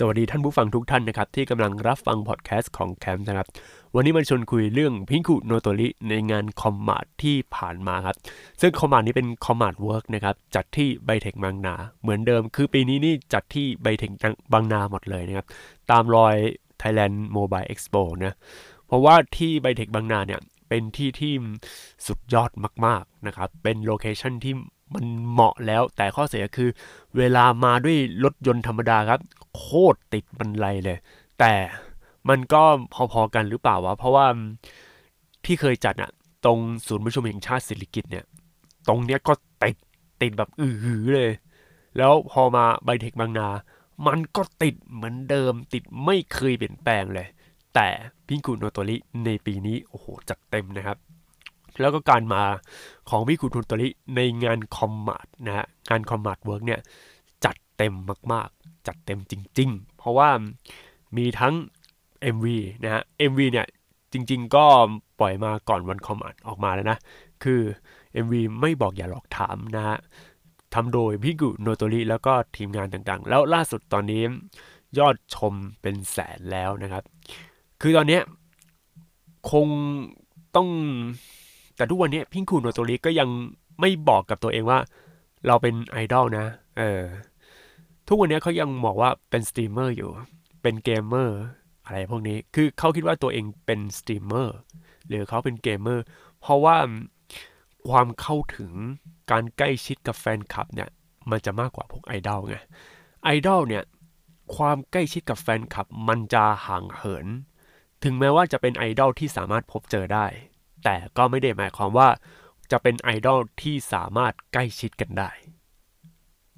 สวัสดีท่านผู้ฟังทุกท่านนะครับที่กำลังรับฟังพอดแคสต์ของแคมป์นะครับวันนี้มาชวนคุยเรื่องพิงคุโนโตริในงาน Commart ที่ผ่านมาครับซึ่ง Commart นี้เป็น Commart Work นะครับจัดที่ไบเทคบางนา เหมือนเดิมคือปีนี้นี่จัดที่ไบเทคบางนาหมดเลยนะครับตามรอย Thailand Mobile Expo นะเพราะว่าที่ไบเทคบางนาเนี่ยเป็นที่ที่สุดยอดมากๆนะครับเป็น location ที่มันเหมาะแล้วแต่ข้อเสียคือเวลามาด้วยรถยนต์ธรรมดาครับ โคตรติดบันไลเลย แต่มันก็พอๆกันหรือเปล่าวะ เพราะว่าที่เคยจัดอะตรงศูนย์ประชุมแห่งชาติศิริกิตเนี่ย ตรงเนี้ยก็ติดติดแบบอือหือเลย แล้วพอมาไบเทคบางนา มันก็ติดเหมือนเดิม ติดไม่เคยเปลี่ยนแปลงเลย แต่พิงกุโนโตริในปีนี้โอ้โหจัดเต็มนะครับ แล้วก็การมาของพิกุโนโตริในงาน Commart นะฮะงาน Commart Work เนี่ยจัดเต็มมาก จัดเต็มจริง ๆ เพราะว่ามีทั้ง MV นะฮะ MV เนี่ยจริง ๆ ก็ปล่อยมาก่อนวัน Commart ออกมาแล้วนะ คือ MV ไม่บอกอย่าหลอกถามนะฮะทำโดยพิกุโนโตริแล้วก็ทีมงานต่างๆ แล้วล่าสุดตอนนี้ยอดชมเป็นแสนแล้วนะครับ คือตอนนี้คงต้องแต่ทุกวันนี้พิงคูโนโตริก็ยังไม่บอกกับตัวเองว่า เราเป็นไอดอลนะ เออ ทุกวันนี้เขายังบอกว่าเป็นสตรีมเมอร์อยู่ เป็นเกมเมอร์อะไรพวกนี้ คือเขาคิดว่าตัวเองเป็นสตรีมเมอร์หรือเขาเป็นเกมเมอร์ เพราะว่าความเข้าถึงการใกล้ชิดกับแฟนคลับเนี่ยมันจะมากกว่าพวกไอดอลไง ไอดอลเนี่ยความใกล้ชิดกับแฟนคลับมันจะห่างเหิน ถึงแม้ว่าจะเป็นไอดอลที่สามารถพบเจอได้ แต่ก็ไม่ได้หมายความว่าจะเป็นไอดอลที่สามารถใกล้ชิดกันได้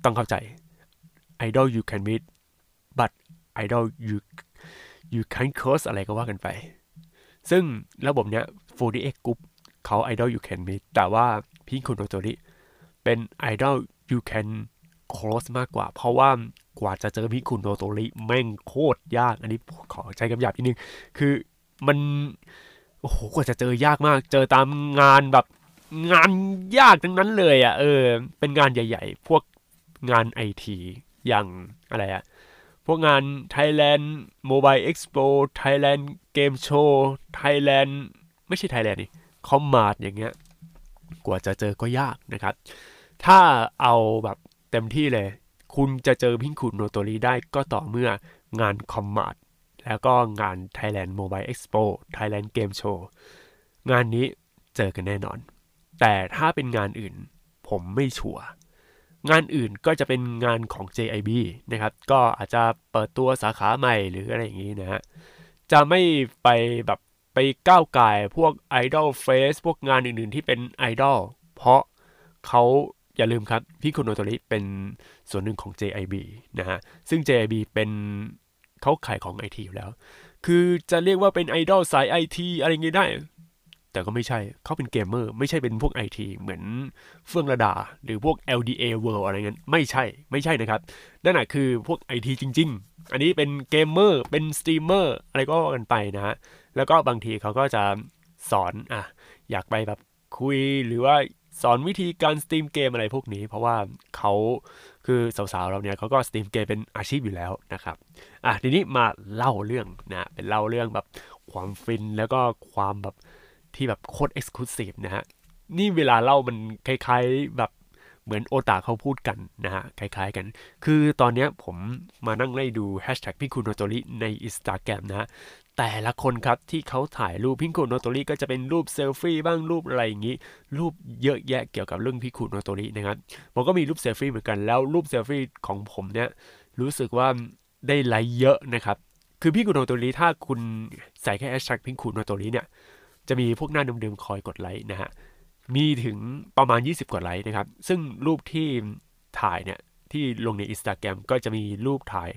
ต้องเข้าใจ ไอดอล you can meet but idol you you can cross อะไรก็ว่ากันไป ซึ่งระบบเนี้ย48 group เขา idol you can meet แต่ว่าพิงคุโนโตริเป็น idol you can cross มากกว่า เพราะว่ากว่าจะเจอพิงคุโนโตริแม่งโคตรยาก อันนี้ขอใช้คำหยาบนิดนึง คือมันโอ้โหกว่าจะเจอยากมาก เจอตามงานแบบงานยากทั้งนั้นเลยอะ่ะ เออ เป็นงานใหญ่ ๆ พวกงานไอที อย่างอะไรอะพวกงาน Thailand Mobile Expo Thailand Game Show Thailand ไม่ใช่ Thailand นี่ Commart อย่างเงี้ย กว่าจะเจอก็ยากนะครับ ถ้าเอาแบบเต็มที่เลย คุณจะเจอพิงคุโนโตริได้ก็ต่อเมื่องาน Commart แล้วก็งาน Thailand Mobile Expo Thailand Game Show งานนี้เจอกันแน่นอน แต่ถ้าเป็นงานอื่นผมไม่ชัวร์ งานอื่นก็จะเป็นงานของ JIB นะครับ ก็อาจจะเปิดตัวสาขาใหม่หรืออะไรอย่างนี้นะฮะ จะไม่ไปแบบไปก้าวไก่พวก Idol Face พวกงานอื่นๆที่เป็นไอดอลเพราะเขาอย่าลืมครับ พี่คุณโนโตริเป็นส่วนหนึ่งของ JIB นะฮะ ซึ่ง JIB เป็นเขาขายของไอทีอยู่แล้ว คือจะเรียกว่าเป็นไอดอลสายไอทีอะไรอย่างงี้ได้ แต่ก็ไม่ใช่เขาเป็นเกมเมอร์ ไม่ใช่เป็นพวกไอทีเหมือนเฟื่องระดา หรือพวก LDA World อะไรเงี้ยไม่ใช่ไม่ใช่นะครับ นั่นแหะคือพวกไอทีจริง ๆ อันนี้เป็นเกมเมอร์เป็นสตรีมเมอร์อะไรก็ว่ากันไปนะฮะแล้วก็บางทีเขาก็จะสอนอะอยากไปแบบคุยหรือว่าสอนวิธีการ stream เกมอะไรพวกนี้ เพราะว่าเขาคือสาวๆเราเนี่ยเขาก็ stream เกมเป็นอาชีพอยู่แล้วนะครับอะทีนี้มาเล่าเรื่องนะเป็นเล่าเรื่องแบบความฟินแล้วก็ความแบบ ที่แบบโคตร exclusive นะฮะ นี่เวลาเล่ามันคล้ายๆแบบเหมือนโอตะเขาพูดกันนะฮะ คล้ายๆกัน คือตอนนี้ผมมานั่งไล่ดูแฮชแท็กพิงคุโนโตริในอินสตาแกรมนะฮะ แต่ละคนครับที่เขาถ่ายรูปพิงคุโนโตริก็จะเป็นรูปเซลฟี่บ้างรูปอะไรอย่างนี้ รูปเยอะแยะเกี่ยวกับเรื่องพิงคุโนโตรินะครับ ผมก็มีรูปเซลฟี่เหมือนกันแล้วรูปเซลฟี่ของผมเนี่ยรู้สึกว่าได้ไลค์เยอะนะครับ คือพิงคุโนโตริถ้าคุณใส่แค่แฮชแท็กพิงคุโนโตริเนี่ย จะมีพวกหน้าเดิมๆคอยกดไลค์นะฮะ มีถึงประมาณ 20 กว่าไลค์นะครับ ซึ่งรูปที่ถ่ายเนี่ยที่ลงใน Instagram ก็จะมีรูปถ่าย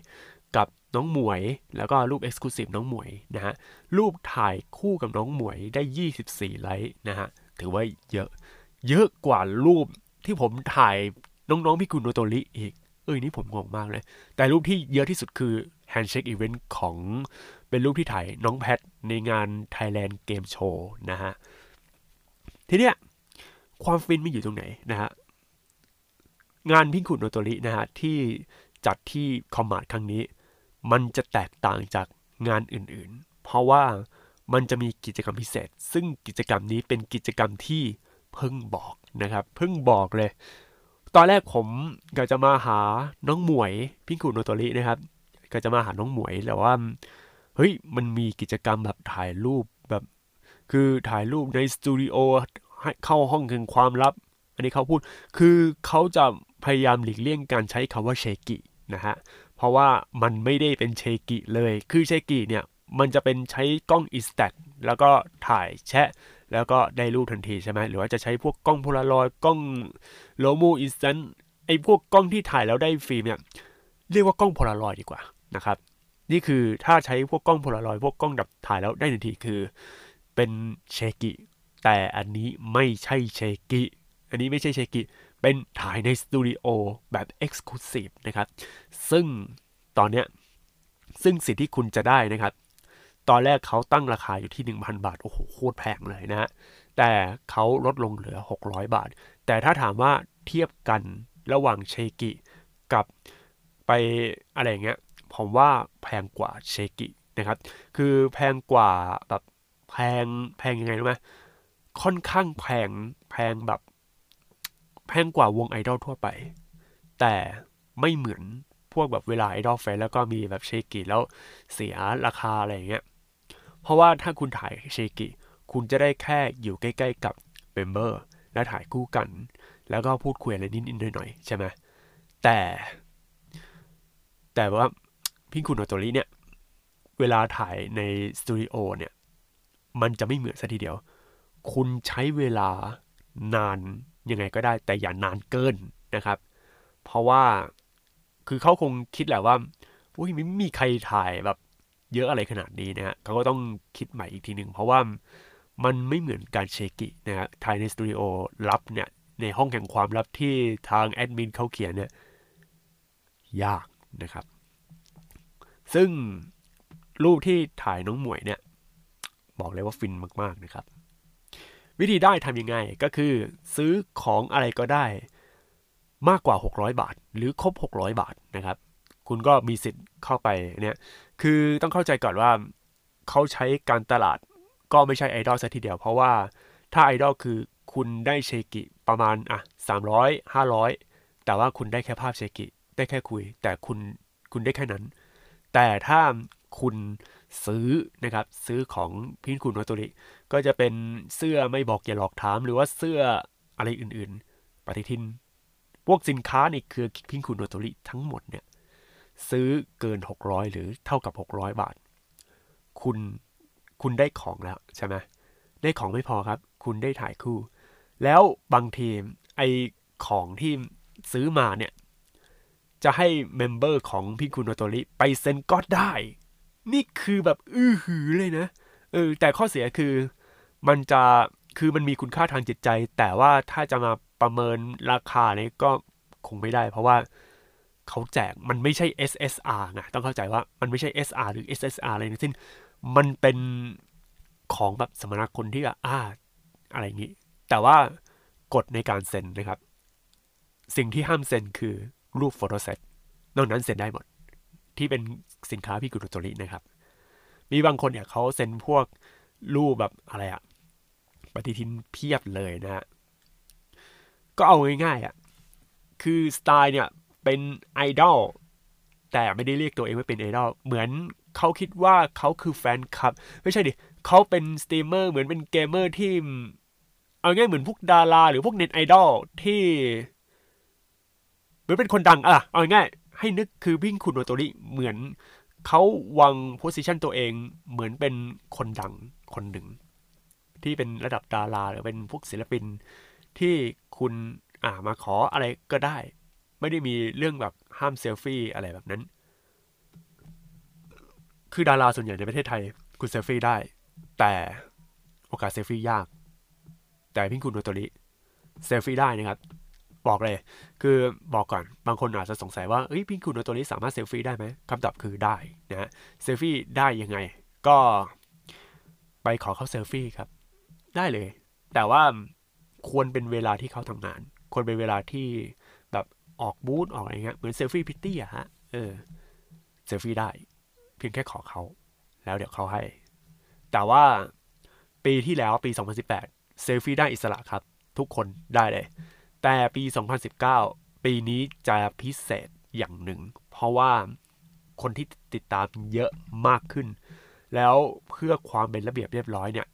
กับน้องหมวย แล้วก็รูป Exclusive น้องหมวยนะฮะ รูปถ่ายคู่กับน้องหมวยได้ 24 ไลค์นะฮะ ถือว่าเยอะ เยอะกว่ารูปที่ผมถ่ายน้องๆพี่คุณโนโตริอีก เอ้ยนี่ผมงงมากเลย แต่รูปที่เยอะที่สุดคือ Handshake Event ของ เป็นรูปที่ถ่ายน้องแพทในงาน Thailand Game Show นะฮะ ทีเนี้ยความฟินมันอยู่ตรงไหนนะฮะ งานพิงคุโนโตรินะฮะ ที่จัดที่คอมมาดครั้งนี้ มันจะแตกต่างจากงานอื่นๆ เพราะว่ามันจะมีกิจกรรมพิเศษ ซึ่งกิจกรรมนี้เป็นกิจกรรมที่เพิ่งบอกนะครับ เพิ่งบอกเลย ตอนแรกผมก็จะมาหาน้องหมวยพิงคูโนโตรินะครับ ก็จะมาหาน้องหมวยแต่ว่า เฮ้ยมันมีกิจกรรมแบบถ่ายรูปแบบ คือถ่ายรูปในสตูดิโอให้เข้าห้องแห่งความลับ อันนี้เขาพูดคือเขาจะพยายามหลีกเลี่ยงการใช้คำว่าเชกินะฮะเพราะว่ามันไม่ได้เป็นเชกิเลย คือเชกิเนี่ยมันจะเป็นใช้กล้องอิสแตทแล้วก็ถ่ายแชะ แล้วก็ได้รูปทันทีใช่ไหมหรือว่าจะใช้พวกกล้องโพลารอยด์กล้องโลโม instant ไอ้พวกกล้องที่ถ่ายแล้วได้ฟิล์มเนี่ยเรียกว่ากล้องโพลารอยด์ดีกว่านะครับ นี่คือถ้าใช้พวกกล้องโพลารอยด์พวกกล้องแบบถ่ายแล้วได้ทันทีคือเป็นเชกิ แต่อันนี้ไม่ใช่เชกิ อันนี้ไม่ใช่เชกิ เป็นถ่ายในสตูดิโอแบบ exclusive นะครับ ซึ่งตอนเนี้ยซึ่งสิ่งที่คุณจะได้นะครับ ตอนแรกเขาตั้งราคาอยู่ที่ 1,000 บาท โอ้โห โคตรแพงเลยนะฮะ แต่เขาลดลงเหลือ 600 บาท แต่ถ้าถามว่าเทียบกันระหว่างเชกิกับไปอะไรเงี้ย ผมว่าแพงกว่าเชกินะครับ คือแพงกว่าแบบแพงแพงยังไงรู้ไหมค่อนข้างแพงแพงแบบ แพงกว่าวงไอดอลทั่วไป แต่ไม่เหมือนพวกแบบเวลาไอดอล fest แล้วก็มีแบบเชกิแล้วเสียราคาอะไรอย่างเงี้ย เพราะว่าถ้าคุณถ่ายเชกิคุณจะได้แค่อยู่ใกล้ๆกับ member และถ่ายคู่กัน แล้วก็พูดคุยอะไรนิดๆหน่อยๆใช่ไหมแต่ แต่ว่า พิงคุโนโตริเนี่ย เวลาถ่ายในสตูดิโอเนี่ย มันจะไม่เหมือนซะทีเดียว คุณใช้เวลานานยังไงก็ได้ แต่อย่านานเกินนะครับ เพราะว่าคือเขาคงคิดแหละว่าอุ้ยไม่มีใครถ่ายแบบเยอะอะไรขนาดนี้นะฮะเขาก็ต้องคิดใหม่อีกทีหนึ่งเพราะว่ามันไม่เหมือนการเชกินะฮะถ่ายในสตูดิโอลับเนี่ย ในห้องแห่งความลับที่ทางแอดมินเขาเขียนเนี่ย ยากนะครับ ซึ่งรูปที่ถ่ายน้องหมวยเนี่ย บอกเลยว่าฟินมากๆนะครับ วิธีได้ทำยังไงก็คือซื้อของอะไรก็ได้มากกว่า 600 บาท หรือครบ 600 บาทนะครับ คุณก็มีสิทธิ์เข้าไปเนี่ย คือต้องเข้าใจก่อนว่าเขาใช้การตลาดก็ไม่ใช่ไอดอลซะทีเดียว เพราะว่าถ้าไอดอลคือคุณได้เชกิประมาณอะ300 500 แต่ว่าคุณได้แค่ภาพเชกิได้แค่คุย แต่คุณคุณได้แค่นั้น แต่ถ้าคุณซื้อนะครับซื้อของพินคุณโนโตริก็จะเป็นเสื้อไม่บอกอย่าหลอกถาม หรือว่าเสื้ออะไรอื่นๆ ปฏิทิน พวกสินค้าในเครือพิงคูโนโตริทั้งหมดเนี่ยซื้อเกิน 600 หรือเท่ากับ 600 บาท คุณคุณได้ของแล้วใช่ไหมได้ของไม่พอครับ คุณได้ถ่ายคู่ แล้วบางทีไอของที่ซื้อมาเนี่ย จะให้เมมเบอร์ของพิคุณโนโตริไปเซ็นก็ได้ นี่คือแบบอื้อหือเลยนะเออแต่ข้อเสียคือมันจะคือมันมีคุณค่าทางจิตใจ แต่ว่าถ้าจะมาประเมินราคาเนี่ยก็คงไม่ได้ เพราะว่าเขาแจกมันไม่ใช่ SSR ไงต้องเข้าใจว่ามันไม่ใช่ SR หรือ SSR อะไรทั้งสิ้นมันเป็นของแบบสมณคนที่อ่าอะไรอย่างนี้ แต่ว่ากฎในการเซ็นนะครับ สิ่งที่ห้ามเซ็นคือ รูปโฟโตเซตนอกนั้นเซ็นได้หมด ที่เป็นสินค้าพี่กุลตรินะครับ มีบางคนเนี่ยเขาเซ็นพวกรูปแบบอะไรอะปฏิทินเพียบเลยนะฮะ ก็เอาง่ายๆอะคือสไตล์เนี่ยเป็นไอดอลแต่ไม่ได้เรียกตัวเองว่าเป็นไอดอลเหมือนเขาคิดว่าเขาคือแฟนคลับ ไม่ใช่ดิเขาเป็นสตรีมเมอร์เหมือนเป็นเกมเมอร์ที่เอาง่ายเหมือนพวกดารา หรือพวกเน็ตไอดอลที่เมือนเป็นคนดังอะเอาง่ายให้นึกคือพิงคุโนโตริเหมือนเขาวาง position ตัวเองเหมือนเป็นคนดังคนหนึ่ง ที่เป็นระดับดาราหรือเป็นพวกศิลปินที่คุณอ่ามาขออะไรก็ได้ ไม่ได้มีเรื่องแบบห้ามเซลฟี่อะไรแบบนั้น คือดาราส่วนใหญ่ในประเทศไทยคุณเซลฟี่ได้ แต่โอกาสเซลฟี่ยาก แต่พิงคุโนโตริเซลฟี่ได้นะครับ บอกเลย คือบอกก่อนบางคนอาจจะสงสัยว่าเอ้ยพิงคุโนโตริสามารถเซลฟี่ได้ไหมคำตอบคือได้นะเซลฟี่ได้ยังไง ก็ไปขอเขาเซลฟี่ครับ ได้เลย แต่ว่าควรเป็นเวลาที่เขาทำงาน ควรเป็นเวลาที่แบบออกบูธออกอะไรเงี้ยเหมือนเซลฟี่พริตตี้อะฮะเออเซลฟี่ได้ เพียงแค่ขอเขาแล้วเดี๋ยวเขาให้ แต่ว่าปีที่แล้วปี 2018 เซลฟี่ได้อิสระครับ ทุกคนได้เลย แต่ปี 2019 ปีนี้จะพิเศษอย่างหนึ่ง เพราะว่าคนที่ติดตามเยอะมากขึ้น แล้วเพื่อความเป็นระเบียบเรียบร้อยเนี่ย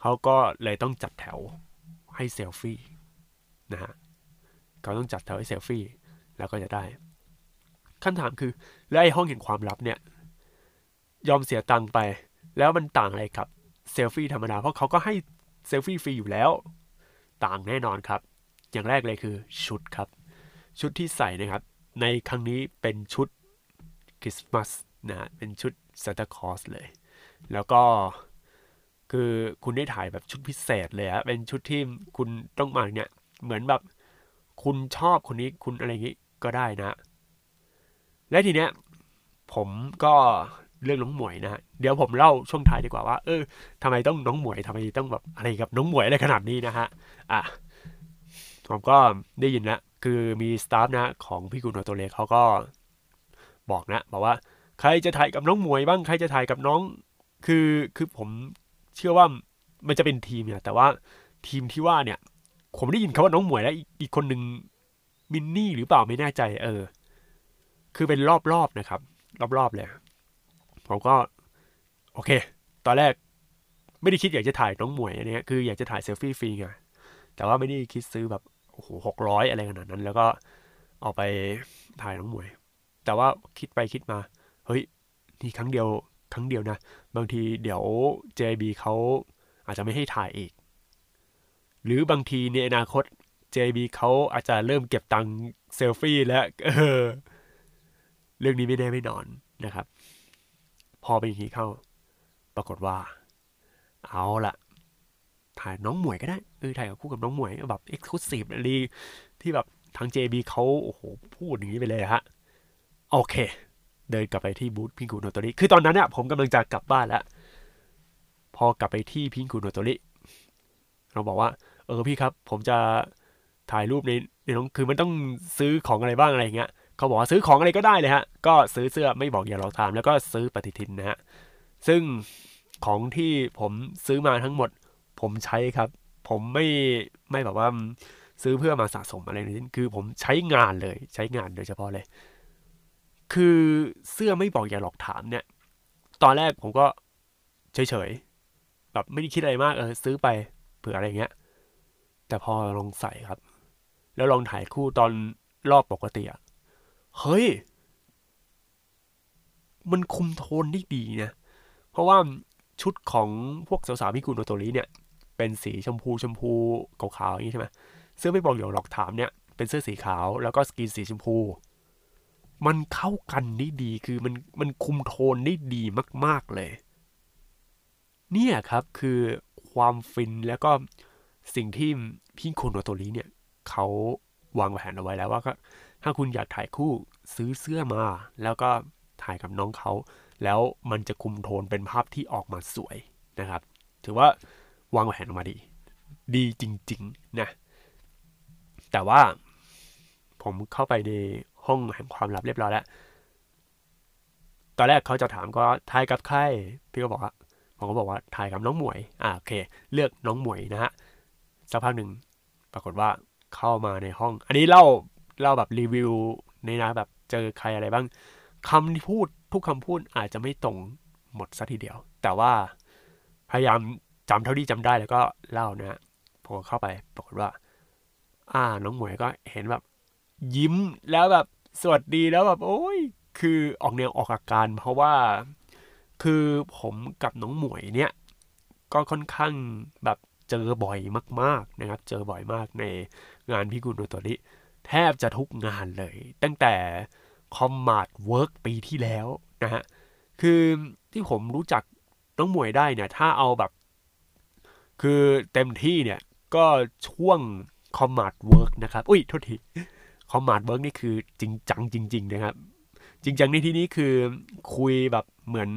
เขาก็เลยต้องจัดแถวให้เซลฟี่นะฮะเขาต้องจัดแถวให้เซลฟี่แล้วก็จะได้คำถามคือแล้วไอ้ห้องแห่งความลับเนี่ย ยอมเสียตังค์ไป แล้วมันต่างอะไรครับเซลฟี่ธรรมดาเพราะเขาก็ให้เซลฟี่ฟรีอยู่แล้ว ต่างแน่นอนครับ อย่างแรกเลยคือชุดครับ ชุดที่ใส่นะครับ ในครั้งนี้เป็นชุดคริสต์มาสนะเป็นชุดซานตาคลอสเลย แล้วก็คือคุณได้ถ่ายแบบชุดพิเศษเลยอะเป็นชุดที่คุณต้องมาเนี่ย เหมือนแบบคุณชอบคนนี้คุณอะไรอย่างนี้ก็ได้นะ และทีเนี้ยผมก็เรื่องน้องหมวยนะฮะเดี๋ยวผมเล่าช่วงท้ายดีกว่าว่า เออทำไมต้องน้องหมวยทำไมต้องแบบอะไรกับน้องหมวยอะไรขนาดนี้นะฮะ อะ ผมก็ได้ยินนะคือมีสตาฟนะของพี่กุณโอโตเล็กเขาก็บอกนะบอกว่าใครจะถ่ายกับน้องมวยบ้างใครจะถ่ายกับน้อง คือคือผมเชื่อว่ามันจะเป็นทีมเนี่ย แต่ว่าทีมที่ว่าเนี่ย ผมได้ยินคาว่าน้องมวยแล้วอีกคนหนึ่งมินนี่หรือเปล่าไม่แน่ใจ เออ คือเป็นรอบๆนะครับ รอบๆเลยผมก็ โอเค ตอนแรกไม่ได้คิดอยากจะถ่ายน้องมวยอันนี้คืออยากจะถ่ายเซลฟี่ฟรีไงแต่ว่าไม่ได้คิดซื้อแบบ โอ้โหหกร้อยอะไรขนาดนั้น แล้วก็เอาไปถ่ายน้องหมวย แต่ว่าคิดไปคิดมา เฮ้ย นี่ครั้งเดียวครั้งเดียวนะ บางทีเดี๋ยว JB เขาอาจจะไม่ให้ถ่ายอีก หรือบางทีในอนาคต JB เขาอาจจะเริ่มเก็บตังค์เซลฟี่แล้วเออเรื่องนี้ไม่แน่ไม่นอนนะครับ พอเป็นอย่างนี้เข้า ปรากฏว่า เอาละ ถ่ายน้องหมวยก็ได้ เออ ถ่ายกับคู่กับน้องหมวยแบบเอ็กซ์คลูซีฟอะไรที่แบบทาง JB เขาโอ้โห พูดอย่างนี้ไปเลยฮะ โอเค เดินกลับไปที่บูธพิงคูโนโตริคือตอนนั้นเนี่ยผมกำลังจะกลับบ้านแล้ว พอกลับไปที่พิงคูโนโตริเราบอกว่า เออพี่ครับ ผมจะถ่ายรูปในในน้องคือมันต้องซื้อของอะไรบ้างอะไรเงี้ยเขาบอกว่าซื้อของอะไรก็ได้เลยฮะ ก็ซื้อเสื้อไม่บอกอย่าหลอกถาม แล้วก็ซื้อปฏิทินนะฮะ ซึ่งของที่ผมซื้อมาทั้งหมด ผมใช้ครับ ผมไม่ไม่แบบว่าซื้อเพื่อมาสะสมอะไรนี่คือผมใช้งานเลยใช้งานโดยเฉพาะเลย คือเสื้อไม่บอกอย่าหลอกถามเนี่ย ตอนแรกผมก็เฉยๆแบบไม่ได้คิดอะไรมากเออซื้อไปเผื่ออะไรเงี้ย แต่พอลองใส่ครับ แล้วลองถ่ายคู่ตอนรอบปกติอะเฮ้ย มันคุมโทนได้ดีนะ เพราะว่าชุดของพวกสาวๆมิกุโนโตริเนี่ย เป็นสีชมพูชมพูขาวๆอย่างนี้ใช่ไหมเสื้อไม่บอกเดี๋ยวหลอกถามเนี่ยเป็นเสื้อสีขาวแล้วก็สกินสีชมพู มันเข้ากันได้ดีคือมันมันคุมโทนได้ดีมาก ๆเลย เนี่ยครับคือความฟินแล้วก็สิ่งที่พี่โคโนโตริเนี่ยเขาวางแผนเอาไว้แล้วว่าก็ถ้าคุณอยากถ่ายคู่ซื้อเสื้อมา แล้วก็ถ่ายกับน้องเขา แล้วมันจะคุมโทนเป็นภาพที่ออกมาสวยนะครับ ถือว่า วางแผนออกมาดี ดีจริง ๆ นะ แต่ว่าผมเข้าไปในห้องแห่งความลับเรียบร้อยแล้ว ตอนแรกเขาจะถามก็ถ่ายกับใคร พี่ก็บอกว่า ผมก็บอกว่าถ่ายกับน้องหมวย อ่าโอเค เลือกน้องหมวยนะฮะ สักพักหนึ่งปรากฏว่าเข้ามาในห้อง อันนี้เล่าเล่าแบบรีวิวในนะแบบเจอใครอะไรบ้างคำที่พูดทุกคำพูดอาจจะไม่ตรงหมดสัทีเดียว แต่ว่าพยายาม จำเท่าที่จำได้แล้วก็เล่านะพอเข้าไปปรากฏว่า อ่า น้องหมวยก็เห็นแบบ ยิ้มแล้วแบบสวัสดีแล้วแบบโอ้ย คือออกแนวออกอาการ เพราะว่าคือผมกับน้องหมวยเนี่ย ก็ค่อนข้างแบบเจอบ่อยมาก ๆนะครับ เจอบ่อยมากในงานพิงคุโนโตรินี้แทบจะทุกงานเลย ตั้งแต่ Commart Work ปีที่แล้วนะฮะ คือที่ผมรู้จักน้องหมวยได้เนี่ย ถ้าเอาแบบ คือเต็มที่เนี่ยก็ช่วง Commart Work นะครับ อุ้ยโทษที Commart Work นี่คือจริงจังจริง ๆ นะครับ จริงจังในที่นี้คือคุยแบบเหมือน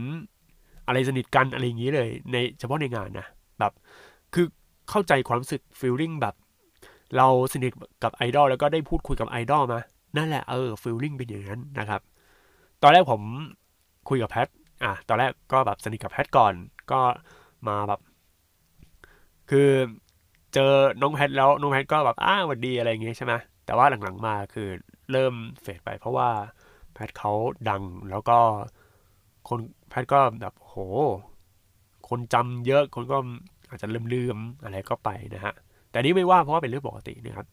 อะไรสนิทกันอะไรอย่างนี้เลย ในเฉพาะในงานนะแบบคือเข้าใจความรู้สึก feeling แบบ เราสนิทกับไอดอลแล้วก็ได้พูดคุยกับไอดอลมานั่นแหละเออ feeling เป็นอย่างนั้นนะครับ ตอนแรกผมคุยกับแพทอะตอนแรกก็แบบสนิทกับแพทก่อน ก็มาแบบ คือเจอน้องแพทแล้วน้องแพทก็แบบอ้าวหวัดดีอะไรอย่างเงี้ยใช่ไหมแต่ว่าหลังๆมาคือเริ่มเฟดไปเพราะว่าแพทเขาดังแล้วก็คนแพทก็แบบโห คนจำเยอะคนก็อาจจะลืมๆอะไรก็ไปนะฮะ แต่นี้ไม่ว่าเพราะว่าเป็นเรื่องปกตินะครับ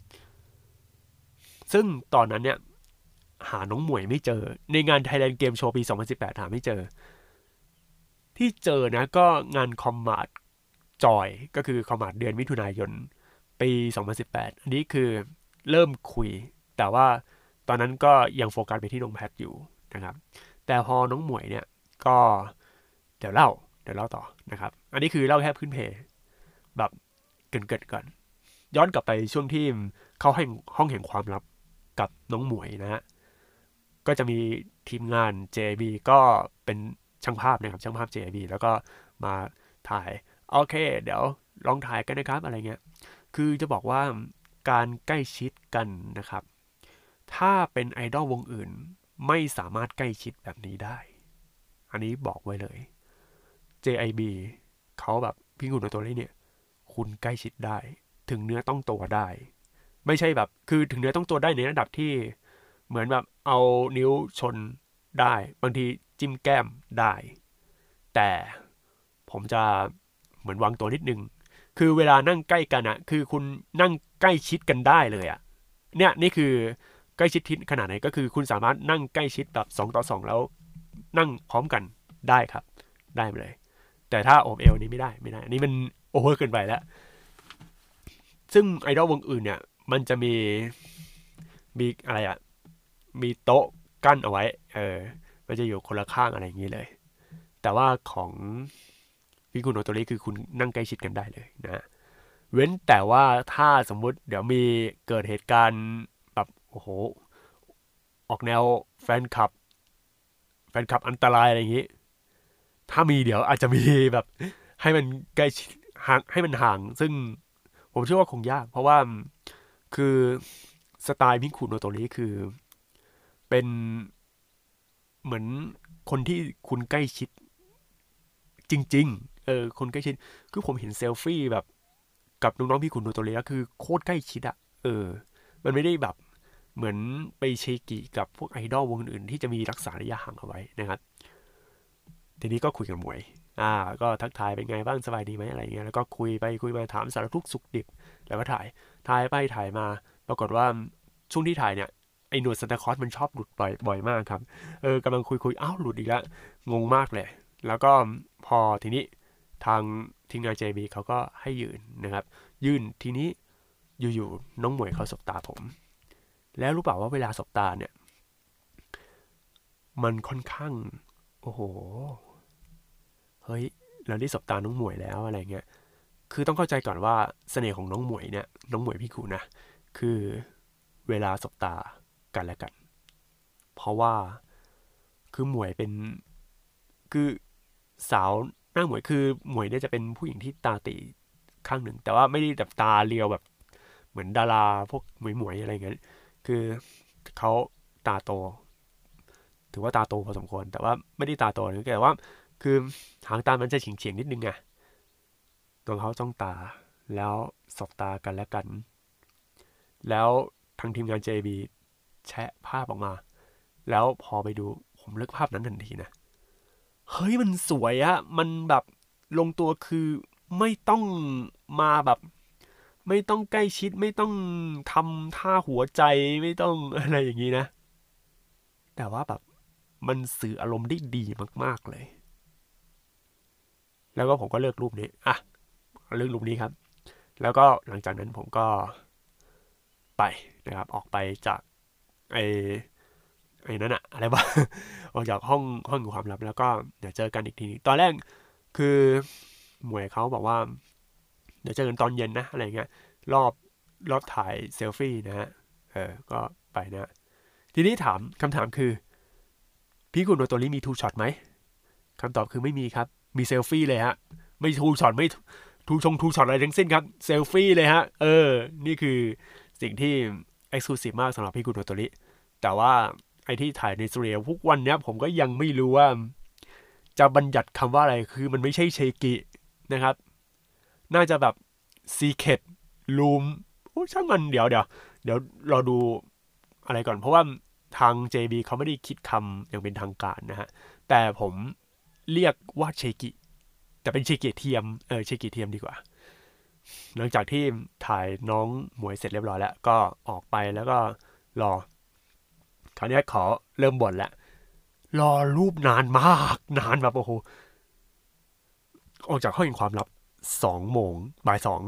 ซึ่งตอนนั้นเนี่ย หาน้องหมวยไม่เจอ ในงาน Thailand Game Show ปี 2018 หาไม่เจอ ที่เจอนะก็งานคอมมาด จอยก็คือคอมมาดเดือนมิถุนายน ปี 2018 อันนี้คือเริ่มคุย แต่ว่าตอนนั้นก็ยังโฟกัสไปที่น้องแพทอยู่นะครับ แต่พอน้องหมวยเนี่ยก็เดี๋ยวเล่าเดี๋ยวเล่าต่อนะครับ อันนี้คือเล่าแค่พื้นเพแบบเกินเกิดก่อน ย้อนกลับไปช่วงที่เขาให้ห้องแห่งความลับกับน้องหมวยนะฮะก็จะมีทีมงาน JB ก็เป็นช่างภาพนะครับช่างภาพ JB แล้วก็มาถ่าย โอเค เดี๋ยวลองถ่ายกันนะครับอะไรเงี้ย คือจะบอกว่าการใกล้ชิดกันนะครับ ถ้าเป็นไอดอลวงอื่นไม่สามารถใกล้ชิดแบบนี้ได้ อันนี้บอกไว้เลย JIB เขาแบบพี่กุณตัวนี้เนี่ย คุณใกล้ชิดได้ ถึงเนื้อต้องตัวได้ ไม่ใช่แบบ คือถึงเนื้อต้องตัวได้ในระดับที่ เหมือนแบบเอานิ้วชนได้ บางทีจิ้มแก้มได้ แต่ผมจะ เหมือนวางตัวนิดนึง คือเวลานั่งใกล้กันอะคือคุณนั่งใกล้ชิดกันได้เลยอะเนี่ยนี่คือใกล้ชิดทิศขนาดไหนก็คือคุณสามารถนั่งใกล้ชิดแบบ2ต่อ2 แล้ว นั่งพร้อมกันได้ครับ ได้เลย แต่ถ้าโอบเอวนี้ไม่ได้ไม่ได้อันนี้มันโอเวอร์เกินไปแล้ว ซึ่งไอดอลวงอื่นเนี่ย มันจะมีมีอะไรอะมีโต๊ะกั้นเอาไว้ เออ มันจะอยู่คนละข้างอะไรอย่างนี้เลย แต่ว่าของ พี่คุณโอโตริคือคุณนั่งใกล้ชิดกันได้เลยนะเว้นแต่ว่าถ้าสมมุติเดี๋ยวมีเกิดเหตุการณ์แบบโอ้โห ออกแนวแฟนคลับ แฟนคลับอันตรายอะไรอย่างนี้ ถ้ามีเดี๋ยวอาจจะมีแบบให้มันใกล้ห่างให้มันห่าง ซึ่งผมเชื่อว่าคงยาก เพราะว่าคือสไตล์พิงคูโนโตริคือเป็นเหมือนคนที่คุณใกล้ชิดจริง ๆ เออคนใกล้ชิด คือผมเห็นเซลฟี่แบบกับน้องๆพี่คุณโนโตริแล้วคือโคตรใกล้ชิดอะเออ มันไม่ได้แบบเหมือนไปเชกิกับพวกไอดอลวงอื่นที่จะมีรักษาระยะห่างเอาไว้นะครับ ทีนี้ก็คุยกับหมวย อ่า ก็ทักทายเป็นไงบ้างสบายดีไหมอะไรเงี้ย แล้วก็คุยไปคุยมาถามสารทุกสุขดิบ แล้วก็ถ่าย ถ่ายไปถ่ายมา ปรากฏว่าช่วงที่ถ่ายเนี่ยไอหนวดซันตาคอสมันชอบหลุดบ่อยบ่อยมากครับ เออกำลังคุยคุยอ้าวหลุดอีกแล้วงงมากเลย แล้วก็พอทีนี้ ทางทีมงาน JB เขาก็ให้ยืนนะครับ ยืนทีนี้อยู่ๆน้องหมวยเขาสบตาผม แล้วรู้เปล่าว่าเวลาสบตาเนี่ย มันค่อนข้าง โอ้โห เฮ้ยเราได้สบตาน้องหมวยแล้วอะไรเงี้ย คือต้องเข้าใจก่อนว่าเสน่ห์ของน้องหมวยเนี่ย น้องหมวยพี่คูนะ คือเวลาสบตากันและกัน เพราะว่าคือหมวยเป็น คือสาว หน้าหมวยคือหมวยเนี่ยจะเป็นผู้หญิงที่ตาตีข้างหนึ่ง แต่ว่าไม่ได้แบบตาเรียวแบบ เหมือนดาราพวกหมวยหมวยอะไรเงี้ยคือเขาตาโต ถือว่าตาโตพอสมควร แต่ว่าไม่ได้ตาโตนะแต่ว่า คือหางตามันจะเฉียงเฉียงนิดนึงไงตัวเขาจ้องตาแล้วสบตากันและกัน แล้วทางทีมงาน JB แชะภาพออกมา แล้วพอไปดูผมเลือกภาพนั้นทันทีนะ เฮ้ยมันสวยอะมันแบบลงตัวคือไม่ต้องมาแบบ ไม่ต้องใกล้ชิดไม่ต้องทำท่าหัวใจไม่ต้องอะไรอย่างนี้นะ แต่ว่าแบบมันสื่ออารมณ์ได้ดีมาก ๆเลย แล้วก็ผมก็เลือกรูปนี้อะเลือกรูปนี้ครับ แล้วก็หลังจากนั้นผมก็ไปนะครับ ออกไปจากไอ ไอ้นั่นอะอะไรวะออกจากห้องห้องความลับ แล้วก็เดี๋ยวเจอกันอีกทีตอนแรกคือหมวยเขาบอกว่า เดี๋ยวเจอกันตอนเย็นนะอะไรเงี้ยรอบรอบถ่ายเซลฟี่นะฮะเออก็ไปนะทีนี้ถามคำถามคือ พิงคุโนโตริมี two-shot ไหมคำตอบคือไม่มีครับ มีเซลฟี่เลยฮะ ไม่ two-shot ไม่ทูชง two-shot อะไรทั้งสิ้นครับเซลฟี่เลยฮะ เออ นี่คือสิ่งที่ exclusive มากสำหรับพิงคุโนโตริแต่ว่า ไอที่ถ่ายในสตูดิโอทุกวันเนี้ยผมก็ยังไม่รู้ว่า จะบัญญัติคำว่าอะไรคือมันไม่ใช่เชกินะครับ น่าจะแบบซีเคดลูมโอ้ช่างมันเดี๋ยวเดี๋ยวเดี๋ยวเราดูอะไรก่อน เพราะว่าทาง JB เขาไม่ได้คิดคำอย่างเป็นทางการนะฮะ แต่ผมเรียกว่าเชกิ แต่เป็นเชกิเทียม เออเชกิเทียมดีกว่า หลังจากที่ถ่ายน้องหมวยเสร็จเรียบร้อยแล้ว ก็ออกไปแล้วก็รอ คราวนี้ขอเริ่มบ่นแล้วรอรูปนานมาก นานแบบโอ้โหออกจากห้องแห่งความลับสองโมงบ่ายสอง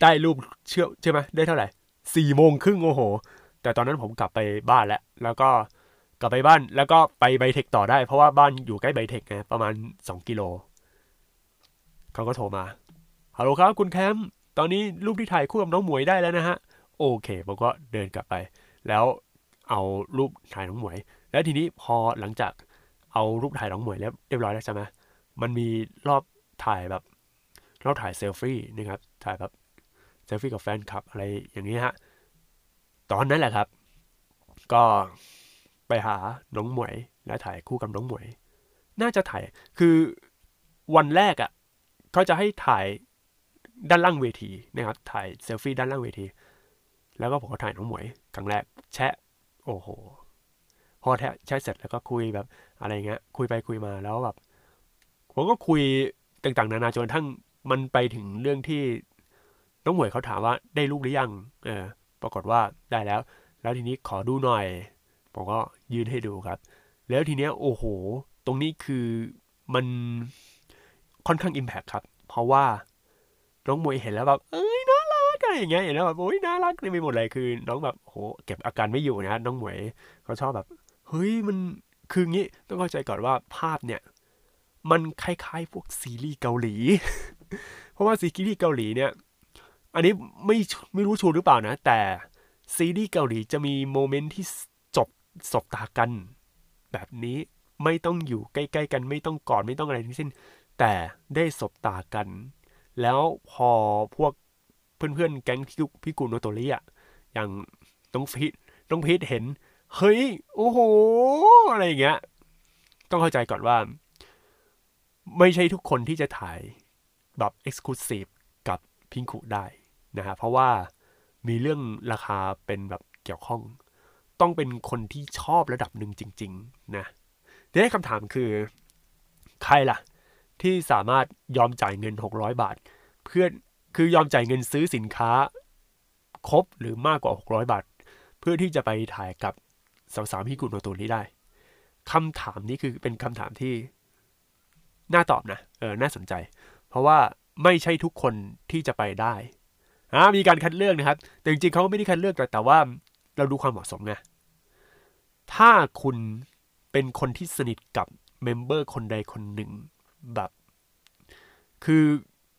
ได้รูปเชื่อใช่ไหมได้เท่าไหร่สี่โมงครึ่งโอ้โห แต่ตอนนั้นผมกลับไปบ้านแล้ว แล้วก็กลับไปบ้านแล้วก็ไปไบเทคต่อได้ เพราะว่าบ้านอยู่ใกล้ไบเทคไงประมาณสองกิโลเขาก็โทรมาฮัลโหลครับคุณแคมป์ตอนนี้รูปที่ถ่ายคู่กับน้องหมวยได้แล้วนะฮะ โอเคผมก็เดินกลับไป แล้ว เอารูปถ่ายน้องหมวย แล้วทีนี้พอหลังจากเอารูปถ่ายน้องหมวยแล้วเรียบร้อยแล้วใช่ไหมมันมีรอบถ่ายแบบรอบถ่ายเซลฟี่นะครับ ถ่ายแบบเซลฟี่กับแฟนคลับอะไรอย่างนี้ฮะ ตอนนั้นแหละครับ ก็ไปหาน้องหมวยและถ่ายคู่กับน้องหมวย น่าจะถ่าย คือวันแรกอะ่ะเขาจะให้ถ่ายด้านล่างเวทีนะครับ ถ่ายเซลฟี่ด้านล่างเวที แล้วก็ผมก็ถ่ายน้องหมวยครั้งแรก แชะ โอ้โห พอแทะแชะเสร็จแล้วก็คุยแบบอะไรเงี้ย คุยไปคุยมาแล้วแบบผมก็คุยต่างๆ นานาจนทั้งมันไปถึงเรื่องที่น้องหมวยเขาถามว่าได้ลูกหรือยัง เออ ปรากฏว่าได้แล้ว แล้วทีนี้ขอดูหน่อย ผมก็ยืนให้ดูครับ แล้วทีเนี้ยโอ้โห ตรงนี้คือมันค่อนข้างอิมแพคครับ เพราะว่าน้องมวยเห็นแล้วแบบ เอ้ อะไรอย่างเงี้ยเห็นแล้วแบบโอ้ยน่ารักเลยไปหมดเลยคือ น้องแบบโหเก็บอาการไม่อยู่นะน้องหมวยเขาชอบแบบเฮ้ยมันคืองี้ต้องเข้าใจก่อนว่าภาพเนี่ย มันคล้ายๆพวกซีรีส์เกาหลี เพราะว่าซีรีส์เกาหลีเนี่ย อันนี้ไม่ไม่รู้ชัวร์หรือเปล่านะ แต่ซีรีส์เกาหลีจะมีโมเมนต์ที่จบสบตากัน แบบนี้ไม่ต้องอยู่ใกล้ๆกันไม่ต้องกอดไม่ต้องอะไรทั้งสิ้น แต่ได้สบตากัน แล้วพอพวก เพื่อนๆแก๊งพี่กุลโนโตริอะอย่างน้องพีทน้องพีทเห็น เฮ้ย โอ้โห อะไรอย่างเงี้ย ต้องเข้าใจก่อนว่า ไม่ใช่ทุกคนที่จะถ่ายแบบเอ็กซ์คลูซีฟกับพิงคุได้นะฮะเพราะว่ามีเรื่องราคาเป็นแบบเกี่ยวข้อง ต้องเป็นคนที่ชอบระดับหนึ่งจริง ๆ นะทีนี้คำถามคือ ใครล่ะ ที่สามารถยอมจ่ายเงิน 600 บาท เพื่อ คือยอมจ่ายเงินซื้อสินค้า ครบหรือมากกว่า 600 บาท เพื่อที่จะไปถ่ายกับสาวๆพี่กุณโนตัวนี้ได้คำถามนี้คือเป็นคำถามที่ น่าตอบนะเออน่าสนใจ เพราะว่าไม่ใช่ทุกคนที่จะไปได้อ่ามีการคัดเลือกนะครับ แต่จริงๆเขาไม่ได้คัดเลือกแต่แต่ว่าเราดูความเหมาะสมไงถ้าคุณเป็นคนที่สนิทกับ member คนใดคนหนึ่งแบบ คือ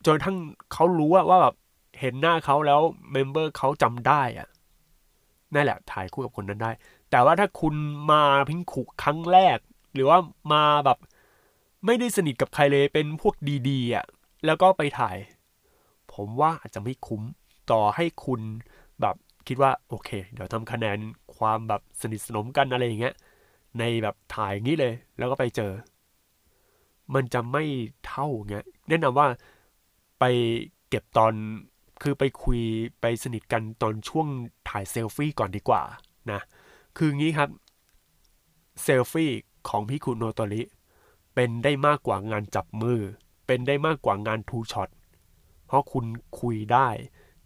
จนทั้งเขารู้ว่าว่าแบบเห็นหน้าเขาแล้ว member เขาจำได้อะนั่นแหละ ถ่ายคู่กับคนนั้นได้ แต่ว่าถ้าคุณมาพิงคุครั้งแรก หรือว่ามาแบบไม่ได้สนิทกับใครเลยเป็นพวกดีๆอะแล้วก็ไปถ่าย ผมว่าอาจจะไม่คุ้มต่อให้คุณแบบคิดว่าโอเค เดี๋ยวทำคะแนนความแบบสนิทสนมกันอะไรอย่างเงี้ยในแบบถ่ายอย่างนี้เลย แล้วก็ไปเจอ มันจะไม่เท่าเงี้ยแนะนำว่า ไปเก็บตอนคือไปคุยไปสนิทกันตอนช่วงถ่ายเซลฟี่ก่อนดีกว่านะคืองี้ครับเซลฟี่ของพี่คุณโนโตริเป็นได้มากกว่างานจับมือ เป็นได้มากกว่างานทูช็อตเพราะคุณคุยได้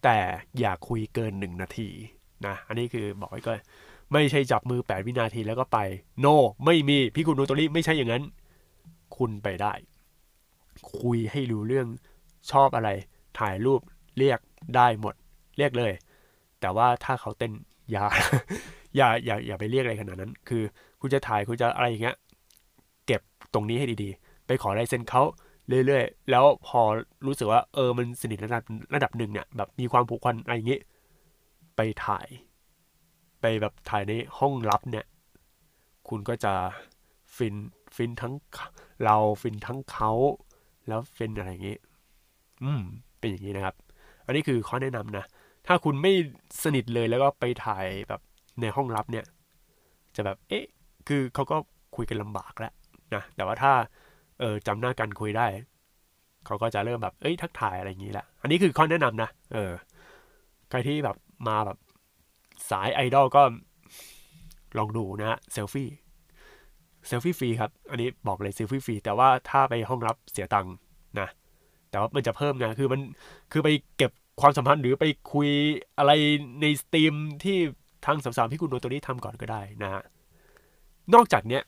แต่อย่าคุยเกินหนึ่งนาทีนะอันนี้คือบอกไว้ก่อนไม่ใช่จับมือ 8 วินาทีแล้วก็ไป โน no, ไม่มีพี่คุณโนโตริไม่ใช่อย่างนั้น คุณไปได้ คุยให้รู้เรื่อง ชอบอะไร ถ่ายรูปเรียกได้หมด เรียกเลย แต่ว่าถ้าเขาเต้นอย่าอย่าอย่าอย่าไปเรียกอะไรขนาดนั้น คือ คุณจะถ่ายคุณจะอะไรอย่างเงี้ยเก็บตรงนี้ให้ดีๆ ไปขอลายเซ็นเขาเรื่อยๆ แล้วพอรู้สึกว่าเออมันสนิทระดับระดับหนึ่งเนี่ยแบบมีความผูกพันอะไรอย่างงี้ ไปถ่าย ไปแบบถ่ายในห้องลับเนี่ย คุณก็จะฟินฟินทั้งเราฟินทั้งเขา แล้วฟินอะไรอย่างนี้ อืม เป็นอย่างนี้นะครับ อันนี้คือข้อแนะนำนะ ถ้าคุณไม่สนิทเลยแล้วก็ไปถ่ายแบบในห้องลับเนี่ย จะแบบ เอ๊ะ คือเขาก็คุยกันลำบากแล้วนะ แต่ว่าถ้า เออจำหน้ากันคุยได้ เขาก็จะเริ่มแบบ เอ้ย ทักทายอะไรอย่างนี้แหละ อันนี้คือข้อแนะนำนะ เออ ใครที่แบบมาแบบสายไอดอลก็ลองดูนะฮะเซลฟี่เซลฟี่ฟรีครับ อันนี้บอกเลยเซลฟี่ฟรีแต่ว่าถ้าไปห้องลับเสียตังค์นะ แต่ว่ามันจะเพิ่มไงคือมันคือไปเก็บความสัมพันธ์หรือไปคุยอะไรในสตรีมที่ทางสาวๆพี่คุณโนตัวนี้ทำก่อนก็ได้นะฮะนอกจากเนี้ย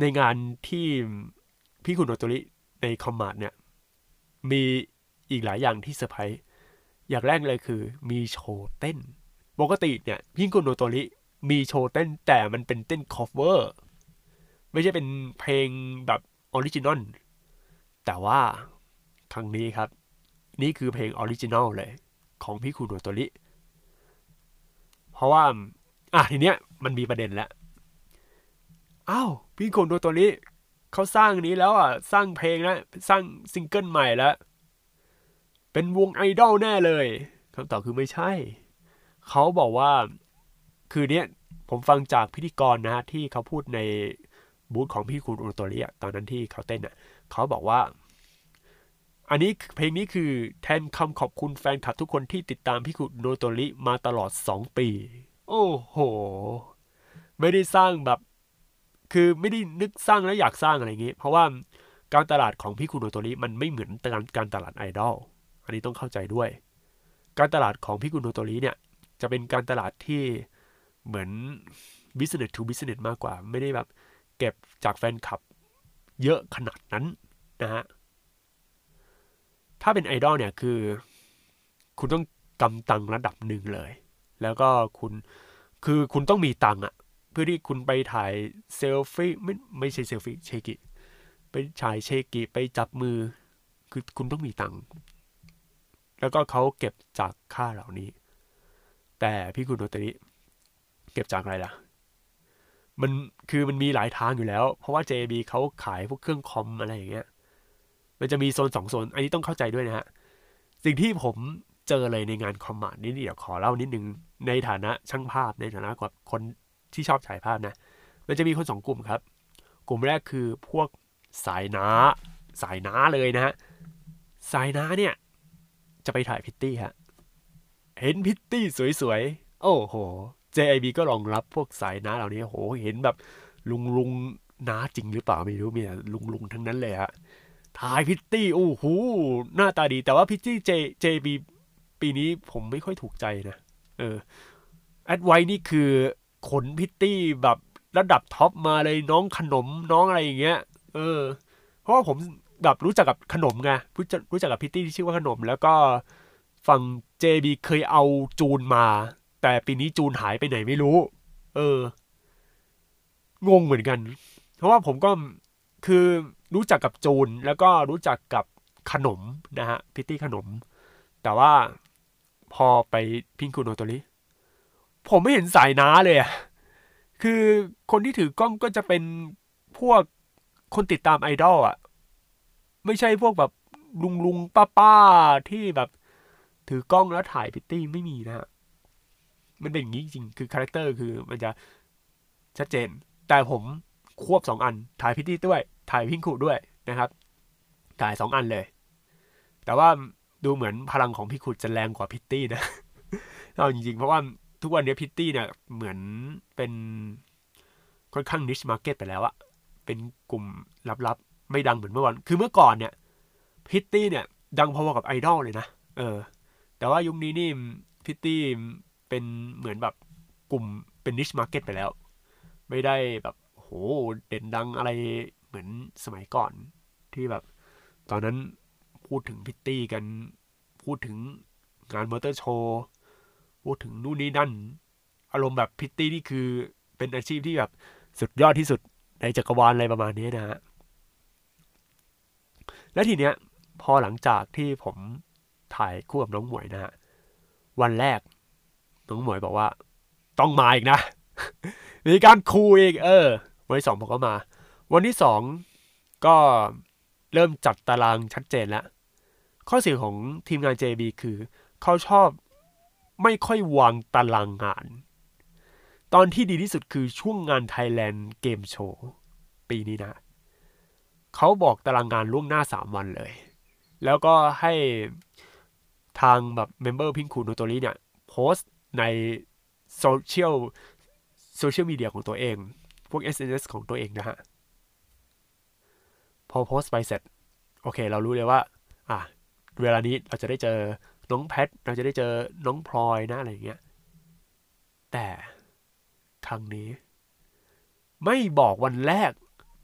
ในงานที่พิงคุโนโตริใน Commart เนี่ยมีอีกหลายอย่างที่เซอร์ไพรส์อย่างแรกเลยคือ มีโชว์เต้น ปกติเนี่ยพิงคุโนโตริมีโชว์เต้นแต่มันเป็นเต้น cover ไม่ใช่เป็นเพลงแบบ original แต่ว่า ครั้งนี้ครับ นี่คือเพลง original เลย ของพิงคุโนโตริเพราะว่า อะทีเนี้ยมันมีประเด็นแล้วอ้าวพี่คุณโนโตริเขาสร้างนี้แล้วอะสร้างเพลงแล้วสร้างซิงเกิลใหม่แล้ว เป็นวงไอดอลแน่เลยคำตอบคือไม่ใช่ เขาบอกว่าคือเนี้ยผมฟังจากพิธีกรนะที่เขาพูดในบูธของพี่คุณโนโตริอะตอนนั้นที่เขาเต้นอะเขาบอกว่า อันนี้เพลงนี้คือแทนคำขอบคุณแฟนคลับทุกคนที่ติดตามพี่คุณโนโตริมาตลอด 2 ปี โอ้โห ไม่ได้สร้างแบบ คือไม่ได้นึกสร้างแล้วอยากสร้างอะไรอย่างนี้ เพราะว่าการตลาดของพี่คุณโนโตริมันไม่เหมือนการการตลาดไอดอล อันนี้ต้องเข้าใจด้วย การตลาดของพี่คุณโนโตริเนี่ย จะเป็นการตลาดที่เหมือน business to business มากกว่า ไม่ได้แบบเก็บจากแฟนคลับเยอะขนาดนั้นนะฮะ ถ้าเป็นไอดอลเนี่ยคือ คุณต้องกำตังระดับหนึ่งเลย แล้วก็คุณคือคุณต้องมีตังอะเพื่อที่คุณไปถ่ายเซลฟี่ไม่ไม่ใช่เซลฟี่เชกิไปถ่ายเชกิไปจับมือ คือคุณต้องมีตังแล้วก็เขาเก็บจากค่าเหล่านี้ แต่พี่คุณโนตริเก็บจากอะไรล่ะ มันคือมันมีหลายทางอยู่แล้ว เพราะว่า JB เขาขายพวกเครื่องคอมอะไรอย่างเงี้ย มันจะมีโซนสองโซน อันนี้ต้องเข้าใจด้วยนะฮะ สิ่งที่ผมเจอเลยในงานคอมมานด์นี่เดี๋ยวขอเล่านิดนึง ในฐานะช่างภาพในฐานะกับคนที่ชอบถ่ายภาพนะ มันจะมีคนสองกลุ่มครับ กลุ่มแรกคือพวกสายน้า สายน้าเลยนะฮะ สายน้าเนี่ย จะไปถ่ายพิตตี้ฮะ เห็นพิตตี้สวยๆ โอ้โห JIB ก็รองรับพวกสายน้าเหล่านี้โห เห็นแบบลุงลุงน้าจริงหรือเปล่าไม่รู้มีแต่ลุงลุงทั้งนั้นเลยฮะ ถ่ายพริตตี้โอ้โหหน้าตาดี แต่ว่าพริตตี้ J JIB ปีนี้ผมไม่ค่อยถูกใจนะเออแอดไว้นี่คือขนพริตตี้แบบระดับท็อปมาเลยน้องขนมน้องอะไรอย่างเงี้ย เออ เพราะว่าผมแบบรู้จักกับขนมไงรู้จักรู้จักกับพิตตี้ที่ชื่อว่าขนม แล้วก็ฝั่ง JIB เคยเอาจูนมา แต่ปีนี้จูนหายไปไหนไม่รู้ เออ งงเหมือนกัน เพราะว่าผมก็คือ รู้จักกับจูน แล้วก็รู้จักกับขนมนะฮะพิตตี้ขนม แต่ว่าพอไปพิงคูโนโตริผมไม่เห็นสายน้าเลยอะคือคนที่ถือกล้องก็จะเป็นพวกคนติดตามไอดอลอะไม่ใช่พวกแบบลุงลุงป้าป้าที่แบบถือกล้องแล้วถ่ายพริตตี้ไม่มีนะฮะมันเป็นอย่างนี้จริงคือ character คือมันจะชัดเจน แต่ผมควบสองอันถ่ายพริตตี้ด้วย ถ่ายพิงคุด้วยนะครับ ถ่ายสองอันเลย แต่ว่าดูเหมือนพลังของพิงคุจะแรงกว่าพริตตี้นะเอาจริงๆ เพราะว่าทุกวันนี้พริตตี้เนี่ยเหมือนเป็นค่อนข้าง niche market ไปแล้วอะเป็นกลุ่มลับๆ ไม่ดังเหมือนเมื่อวัน คือเมื่อก่อนเนี่ยพริตตี้เนี่ยดังพอๆกับไอดอลเลยนะ เออ แต่ว่ายุคนี้นี่พริตตี้เป็นเหมือนแบบกลุ่มเป็น niche market ไปแล้ว ไม่ได้แบบโหเด่นดังอะไร เหมือนสมัยก่อนที่แบบ ตอนนั้นพูดถึงพริตตี้กัน พูดถึงงานมอเตอร์โชว์พูดถึงนู่นนี่นั่น อารมณ์แบบพริตตี้นี่คือเป็นอาชีพที่แบบสุดยอดที่สุดในจักรวาลอะไรประมาณนี้นะฮะและทีเนี้ยพอหลังจากที่ผมถ่ายคู่กับน้องหมวยนะฮะวันแรก น้องหมวยบอกว่า ต้องมาอีกนะ มีการคูอีก เออวันที่สองผมก็มา วันที่สองก็เริ่มจัดตารางชัดเจนแล้ว ข้อเสียของทีมงาน JB คือ เขาชอบไม่ค่อยวางตารางงาน ตอนที่ดีที่สุดคือช่วงงาน Thailand Game Show ปีนี้นะ เขาบอกตารางงานล่วงหน้า 3 วันเลย แล้วก็ให้ทางแบบ member พิงคุโนโตริเนี่ย โพสต์ในโซเชียลโซเชียลมีเดียของตัวเอง พวก SNS ของตัวเองนะฮะ พอโพสต์ไปเสร็จ โอเค เรารู้เลยว่า อะ เวลานี้เราจะได้เจอน้องแพท เราจะได้เจอน้องพลอยนะอะไรอย่างเงี้ย แต่ครั้งนี้ ไม่บอกวันแรก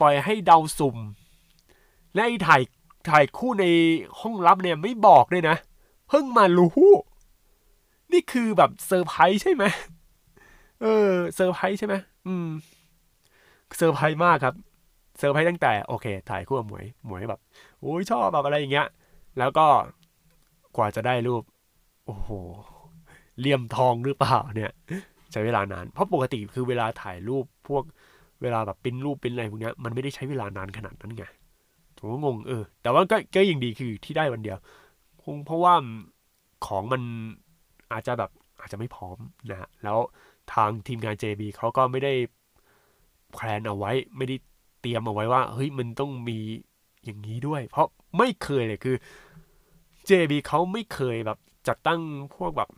ปล่อยให้เดาสุ่ม และไอ้ถ่ายถ่ายคู่ในห้องลับเนี่ยไม่บอกด้วยนะ เพิ่งมารู้ นี่คือแบบเซอร์ไพรส์ใช่ไหมเออเซอร์ไพรส์ใช่ไหมอืมเซอร์ไพรส์มากครับ เซอร์ไพรส์ตั้งแต่โอเค ถ่ายคู่กับหมวยหมวยแบบโอ้ยชอบแบบอะไรอย่างเงี้ย แล้วก็กว่าจะได้รูป โอ้โหเลี่ยมทองหรือเปล่าเนี่ยใช้เวลานาน เพราะปกติคือเวลาถ่ายรูปพวกเวลาแบบปิ้นรูปปิ้นอะไรพวกเนี้ยมันไม่ได้ใช้เวลานานขนาดนั้นไงผมก็งงเออ แต่ว่าก็ก็ยังดีคือที่ได้วันเดียว คงเพราะว่าของมันอาจจะแบบอาจจะไม่พร้อมนะฮะแล้วทางทีมงาน JB เขาก็ไม่ได้แพลนเอาไว้ ไม่ได้ เตรียมเอาไว้ว่าเฮ้ยมันต้องมีอย่างนี้ด้วย เพราะไม่เคยเลยคือ JB เขาไม่เคยแบบจัดตั้งพวกแบบ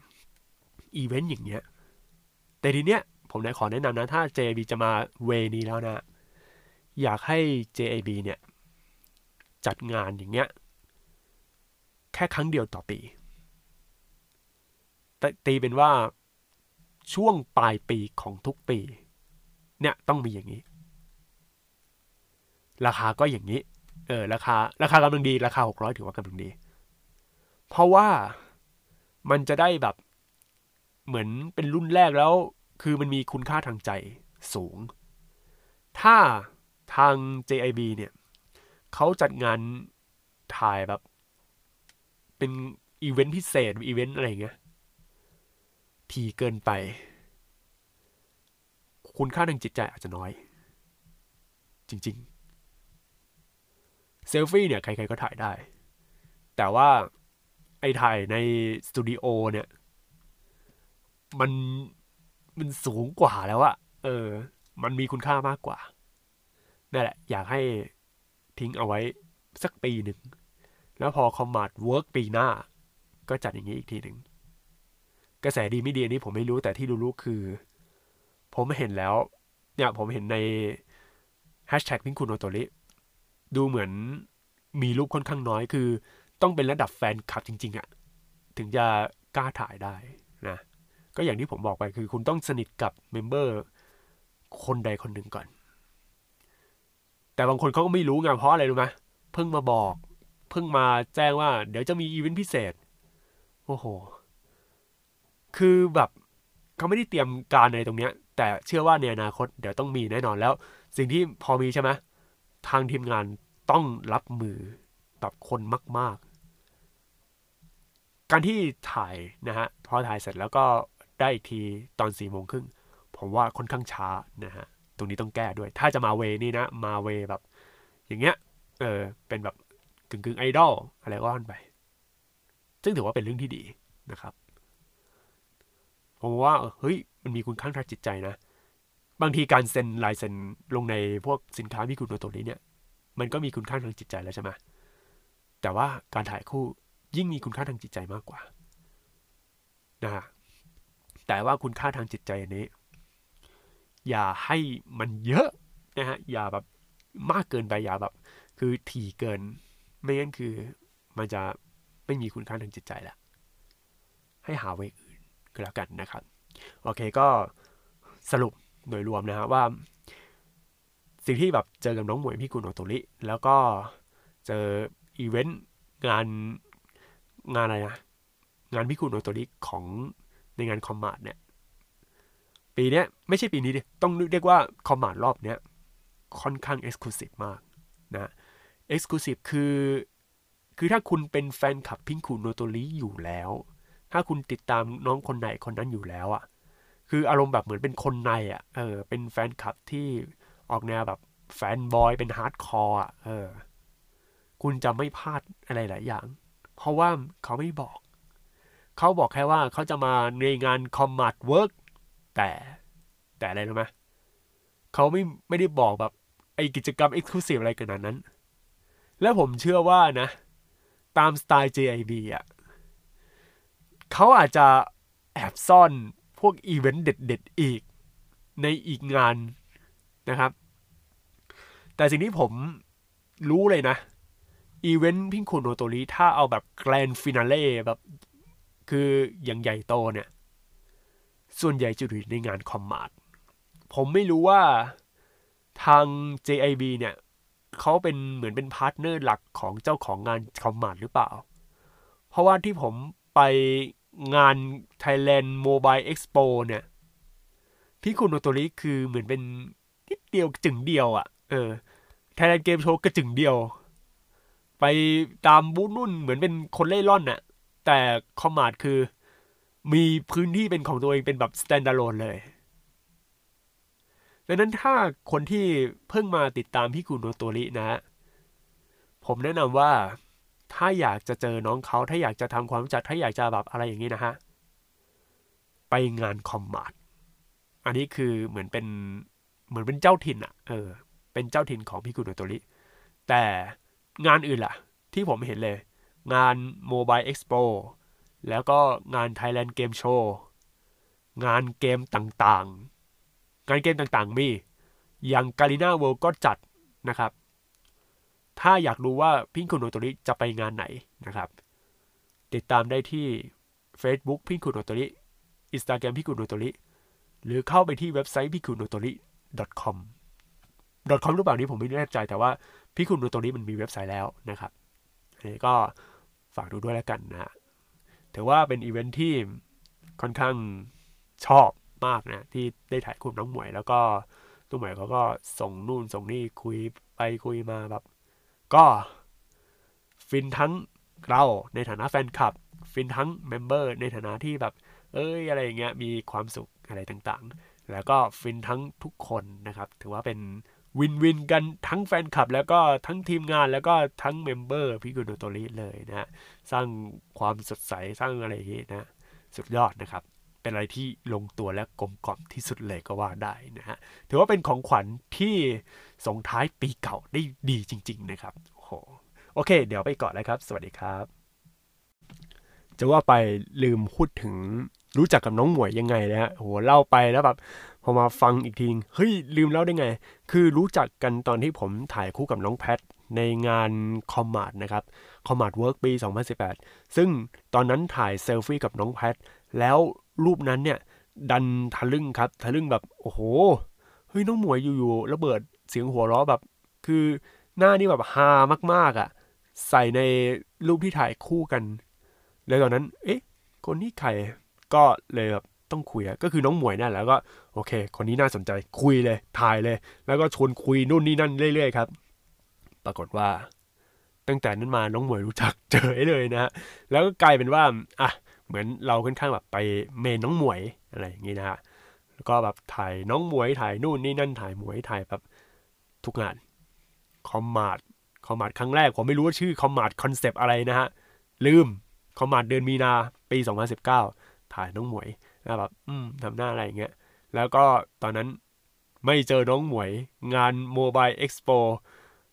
อีเวนต์อย่างเงี้ย แต่ทีเนี้ยผมได้ขอแนะนำนะ ถ้า JB จะมาเวนี้แล้วนะ อยากให้ JB เนี่ย จัดงานอย่างเงี้ย แค่ครั้งเดียวต่อปีตีเป็นว่าช่วงปลายปีของทุกปี เนี่ยต้องมีอย่างนี้ ราคาก็อย่างนี้ เออ ราคา ราคากำลังดี ราคาหกร้อยถือว่ากำลังดี เพราะว่ามันจะได้แบบเหมือนเป็นรุ่นแรกแล้ว คือมันมีคุณค่าทางใจสูง ถ้าทาง JIB เนี่ยเขาจัดงานถ่ายแบบ เป็นอีเวนต์พิเศษอีเวนต์อะไรเงี้ยทีเกินไป คุณค่าทางจิตใจอาจจะน้อย จริง ๆ เซลฟี่เนี่ยใครๆก็ถ่ายได้ แต่ว่าไอ้ถ่ายในสตูดิโอเนี่ย มันมันสูงกว่าแล้วอะเออ มันมีคุณค่ามากกว่านั่นแหละ อยากให้ทิ้งเอาไว้สักปีหนึ่ง แล้วพอ Commart Work ปีหน้า ก็จัดอย่างนี้อีกทีหนึ่ง กระแสดีไม่ดีนี้ผมไม่รู้แต่ที่รู้ๆคือ ผมเห็นแล้ว เนี่ยผมเห็นในแฮชแท็กพิงคุโนโตริ ดูเหมือนมีรูปค่อนข้างน้อยคือ ต้องเป็นระดับแฟนคลับจริง ๆอะถึงจะกล้าถ่ายได้นะ ก็อย่างที่ผมบอกไปคือคุณต้องสนิทกับ memberคนใดคนหนึ่งก่อน แต่บางคนเขาก็ไม่รู้ไงเพราะอะไรรู้ไหมเพิ่งมาบอก เพิ่งมาแจ้งว่า เดี๋ยวจะมีอีเวนต์พิเศษ โอ้โห คือแบบเขาไม่ได้เตรียมการในตรงเนี้ย แต่เชื่อว่าในอนาคตเดี๋ยวต้องมีแน่นอนแล้ว สิ่งที่พอมีใช่ไหม ทางทีมงานต้องรับมือแบบคนมาก ๆ การที่ถ่ายนะฮะพอถ่ายเสร็จแล้วก็ได้อีกทีตอนสี่โมงครึ่งผมว่าค่อนข้างช้านะฮะตรงนี้ต้องแก้ด้วย ถ้าจะมาเวนี่นะ มาเวแบบ อย่างเงี้ยเออเป็นแบบกึ่งกึ่งไอดอลอะไรก็ว่านไป ซึ่งถือว่าเป็นเรื่องที่ดีนะครับ ผมว่าเฮ้ยมันมีคุณค่าทางจิตใจนะ บางทีการเซ็นลายเซ็นลงในพวกสินค้ามีคุณโนโตนี้เนี่ย มันก็มีคุณค่าทางจิตใจแล้วใช่ไหมแต่ว่าการถ่ายคู่ยิ่งมีคุณค่าทางจิตใจมากกว่านะฮะแต่ว่าคุณค่าทางจิตใจนี้ อย่าให้มันเยอะนะฮะอย่าแบบมากเกินไปอย่าแบบ คือถี่เกิน ไม่งั้นคือมันจะไม่มีคุณค่าทางจิตใจแล้วให้หาเวอื่นก็แล้วกันนะครับ โอเคก็สรุป โดยรวมนะฮะว่า สิ่งที่แบบเจอกับน้องหมวยพี่กุลโอโตริแล้วก็เจออีเวนต์งานงานอะไรนะงานพิงคุโนโตริของในงาน Commart เนี่ยปีนี้ไม่ใช่ปีนี้ดิต้องเรียกว่า Commart รอบเนี้ยค่อนข้าง exclusive มากนะ exclusive คือคือถ้าคุณเป็นแฟนคลับพิงคุโนโตริอยู่แล้ว ถ้าคุณติดตามน้องคนไหนคนนั้นอยู่แล้วอะ่ะ คืออารมณ์แบบเหมือนเป็นคนในอะ เออ เป็นแฟนคลับที่ออกแนวแบบ fanboy เป็น hardcore อะ เออ คุณจะไม่พลาดอะไรหลายอย่าง เพราะว่าเขาไม่บอก เขาบอกแค่ว่าเขาจะมาในงาน Commart Work แต่แต่อะไรรู้ไหมเขาไม่ไม่ได้บอกแบบไอกิจกรรม exclusive อะไรกันนั้น และผมเชื่อว่านะ ตามสไตล์ JIB อะเขาอาจจะแอบซ่อน พวกอีเวนต์เด็ดๆอีกในอีกงานนะครับ แต่สิ่งที่ผมรู้เลยนะ อีเวนต์ Pinku no Tori ถ้าเอาแบบ grand finale แบบ คืออย่างใหญ่โตเนี่ย ส่วนใหญ่จะอยู่ในงาน Commart ผมไม่รู้ว่าทาง JIB เนี่ยเขาเป็นเหมือนเป็น partner หลักของเจ้าของงาน Commart หรือเปล่า เพราะว่าที่ผมไป งาน Thailand Mobile Expo เนี่ยพี่คุณโนโตริคือเหมือนเป็นนิดเดียวจึงเดียวอะ่ะ เออ Thailand Game Show ก็จึงเดียว ไปตามบูธนุ่นเหมือนเป็นคนเล่ร่อนน่ะ แต่คอมมาดคือมีพื้นที่เป็นของตัวเองเป็นแบบ standalone เลยดังนั้นถ้าคนที่เพิ่งมาติดตามพี่กุโนโตรินะ ผมแนะนำว่า ถ้าอยากจะเจอน้องเขา ถ้าอยากจะทำความรู้จัก ถ้าอยากจะแบบอะไรอย่างนี้นะฮะ ไปงานคอมมาดอันนี้คือเหมือนเป็นเหมือนเป็นเจ้าถิ่นอะเออ เป็นเจ้าถิ่นของพี่กุโนโตริ แต่งานอื่นล่ะ ที่ผมเห็นเลย งาน Mobile Expo แล้วก็งาน Thailand Game Show งานเกมต่างๆ งานเกมต่างๆ มี อย่าง Garena World ก็จัดนะครับ ถ้าอยากรู้ว่า Pinku no Tori จะไปงานไหนนะครับ ติดตามได้ที่ Facebook Pinku no Tori อินสตาแกรม Pinku no Tori หรือเข้าไปที่เว็บไซต์ Pinku no Tori .com .com หรือเปล่านี้ผมไม่แน่ใจแต่ว่า Pinku no Tori มันมีเว็บไซต์แล้วนะครับนนี้ก็ฝากดูด้วยแล้วกันนะถือว่าเป็นอีเวนท์ที่ค่อนข้างชอบมากนะ ที่ได้ถ่ายคู่น้องหมวย แล้วก็ตุ้หมวยเขาก็ส่งนู่นส่งนี่คุยไปคุยมาแบบ ก็ฟินทั้งเราในฐานะแฟนคลับ ฟินทั้ง member ในฐานะที่แบบ เอ้ยอะไรอย่างเงี้ยมีความสุขอะไรต่างๆ แล้วก็ฟินทั้งทุกคนนะครับ ถือว่าเป็น win-win กันทั้งแฟนคลับ แล้วก็ทั้งทีมงานแล้วก็ทั้ง member Pinku no Tori เลยนะ สร้างความสดใสสร้างอะไรอย่างงี้นะ สุดยอดนะครับ เป็นอะไรที่ลงตัวและกลมกล่อมที่สุดเลยก็ว่าได้นะฮะ ถือว่าเป็นของขวัญที่ส่งท้ายปีเก่าได้ดีจริง ๆ นะครับ โอ้โห โอเค เดี๋ยวไปก่อนแล้วครับ สวัสดีครับ จะว่าไปลืมพูดถึงรู้จักกับน้องหมวยยังไงนะฮะโหเล่าไปแล้วแบบพอมาฟังอีกทีเฮ้ยลืมเล่าได้ไง คือรู้จักกันตอนที่ผมถ่ายคู่กับน้องแพทในงาน Commart นะครับ Commart Work ปี 2018 ซึ่งตอนนั้นถ่ายเซลฟี่กับน้องแพท แล้ว รูปนั้นเนี่ย ดันทะลึ่งครับ ทะลึ่งแบบโอ้โหเฮ้ยน้องหมวยอยู่ๆระเบิดเสียงหัวเราะแบบ คือหน้านี่แบบฮามาก ๆอะ่ะ ใส่ในรูปที่ถ่ายคู่กัน แล้วตอนนั้น เอ๊ะ คนนี้ใครก็เลยแบบต้องคุยก็คือน้องหมวยนั่นแล้วก็โอเค คนนี้น่าสนใจคุยเลยถ่ายเลย แล้วก็ชวนคุยนู่นนี่นั่นเรื่อยๆครับ ปรากฏว่า ตั้งแต่นั้นมาน้องหมวยรู้จักเจอเลยนะฮะแล้วก็กลายเป็นว่าอะ เหมือนเราค่อนข้างแบบไปเมนน้องหมวยอะไรอย่างนี้นะฮะแล้วก็แบบถ่ายน้องหมวยถ่ายนู่นนี่นั่นถ่ายหมวยถ่ายแบบทุกงาน Commart Commart ครั้งแรกผมไม่รู้ว่าชื่อ Commart concept อะไรนะฮะลืม Commart เดือนมีนาปี 2019 ถ่ายน้องหมวยนะแบบอืมทำหน้าอะไรอย่างเงี้ยแล้วก็ตอนนั้นไม่เจอน้องหมวยงานโมบายเอ็กซ์โป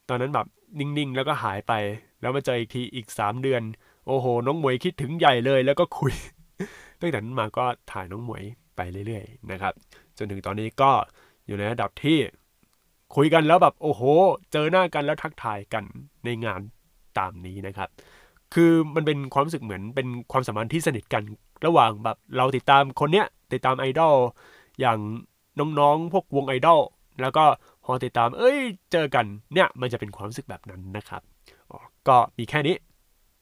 ตอนนั้นแบบนิ่งๆ แล้วก็หายไป แล้วมาเจออีกทีอีก 3 เดือน โอ้โห น้องหมวยคิดถึงใหญ่เลยแล้วก็คุย ตั้งแต่นั้นมาก็ถ่ายน้องหมวยไปเรื่อยๆนะครับ จนถึงตอนนี้ก็อยู่ในระดับที่คุยกันแล้วแบบโอ้โห เจอหน้ากันแล้วทักทายกันในงานตามนี้นะครับ คือมันเป็นความรู้สึกเหมือนเป็นความสัมพันธ์ที่สนิทกันระหว่างแบบเราติดตามคนเนี้ยติดตามไอดอลอย่างน้องๆพวกวงไอดอลแล้วก็พอติดตาม เอ้ย เจอกันเนี่ยมันจะเป็นความรู้สึกแบบนั้นนะครับก็มีแค่นี้